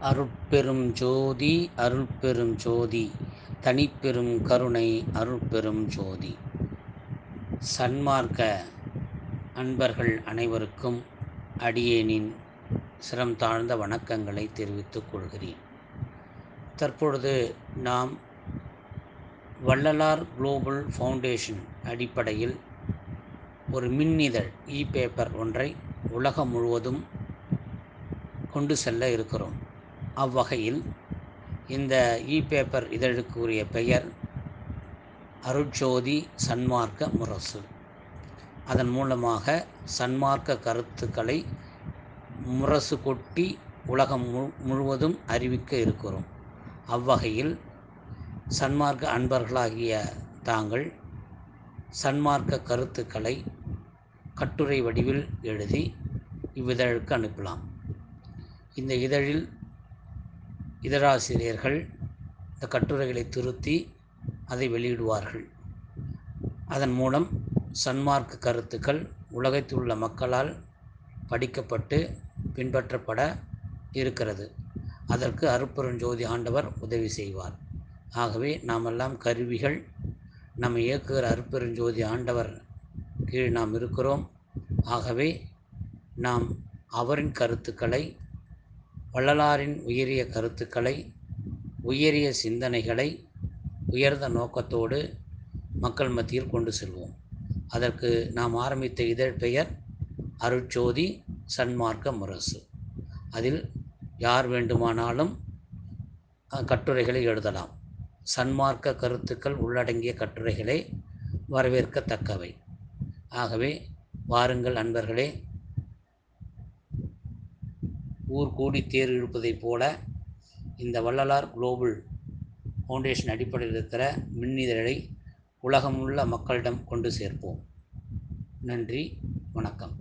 அருட்பெரும் ஜோதி அருட்பெரும் ஜோதி. தனிப்பெரும் கருணை அருட்பெரும் ஜோதி. சன்மார்க்க அன்பர்கள் அனைவருக்கும் அடியேனின் சிரம் தாழ்ந்த வணக்கங்களை தெரிவித்துக் கொள்கிறேன். தற்பொழுது நாம் வள்ளலார் குளோபல் ஃபவுண்டேஷன் அடிப்படையில் ஒரு மின்னிதழ் இ பேப்பர் ஒன்றை உலகம் முழுவதும் கொண்டு செல்ல இருக்கிறோம். அவ்வகையில் இந்த இ பேப்பர் இதழுக்குரிய பெயர் அருட்சோதி சன்மார்க்க முரசு. அதன் மூலமாக சன்மார்க்க கருத்துக்களை முரசு கொட்டி உலகம் மு முழுவதும் அறிவிக்க இருக்கிறோம். அவ்வகையில் சன்மார்க்க அன்பர்களாகிய தாங்கள் சன்மார்க்க கருத்துக்களை கட்டுரை வடிவில் எழுதி இவ்விதழுக்கு அனுப்பலாம். இந்த இதழில் இதழாசிரியர்கள் இந்த கட்டுரைகளை திருத்தி அதை வெளியிடுவார்கள். அதன் மூலம் சன்மார்க்க கருத்துக்கள் உலகத்தில் உள்ள மக்களால் படிக்கப்பட்டு பின்பற்றப்பட இருக்கிறது. அதற்கு அருப்பெருஞ்சோதி ஆண்டவர் உதவி செய்வார். ஆகவே நாமெல்லாம் கருவிகள். நம்ம இயக்குகிற அருப்பெருஞ்சோதி ஆண்டவர் கீழ் நாம் இருக்கிறோம். ஆகவே நாம் அவரின் கருத்துக்களை வள்ளலாரின் உயரிய கருத்துக்களை உயரிய சிந்தனைகளை உயர்ந்த நோக்கத்தோடு மக்கள் மத்தியில் கொண்டு செல்வோம். அதற்கு நாம் ஆரம்பித்த இதழ் பெயர் அருட்சோதி சன்மார்க்க முரசு. அதில் யார் வேண்டுமானாலும் கட்டுரைகளை எழுதலாம். சன்மார்க்க கருத்துக்கள் உள்ளடங்கிய கட்டுரைகளை வரவேற்கத்தக்கவை. ஆகவே வாருங்கள் அன்பர்களே ஊர் கூடி தேர் இழுப்பதைப் போல இந்த வள்ளலார் குளோபல் ஃபவுண்டேஷன் அடிப்படையில் இருக்கிற மின்னிதழை உலகமுள்ள மக்களிடம் கொண்டு சேர்ப்போம். நன்றி வணக்கம்.